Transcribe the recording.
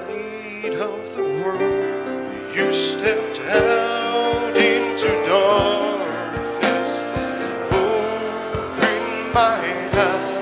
light of the world, you stepped out into darkness. Open my eyes,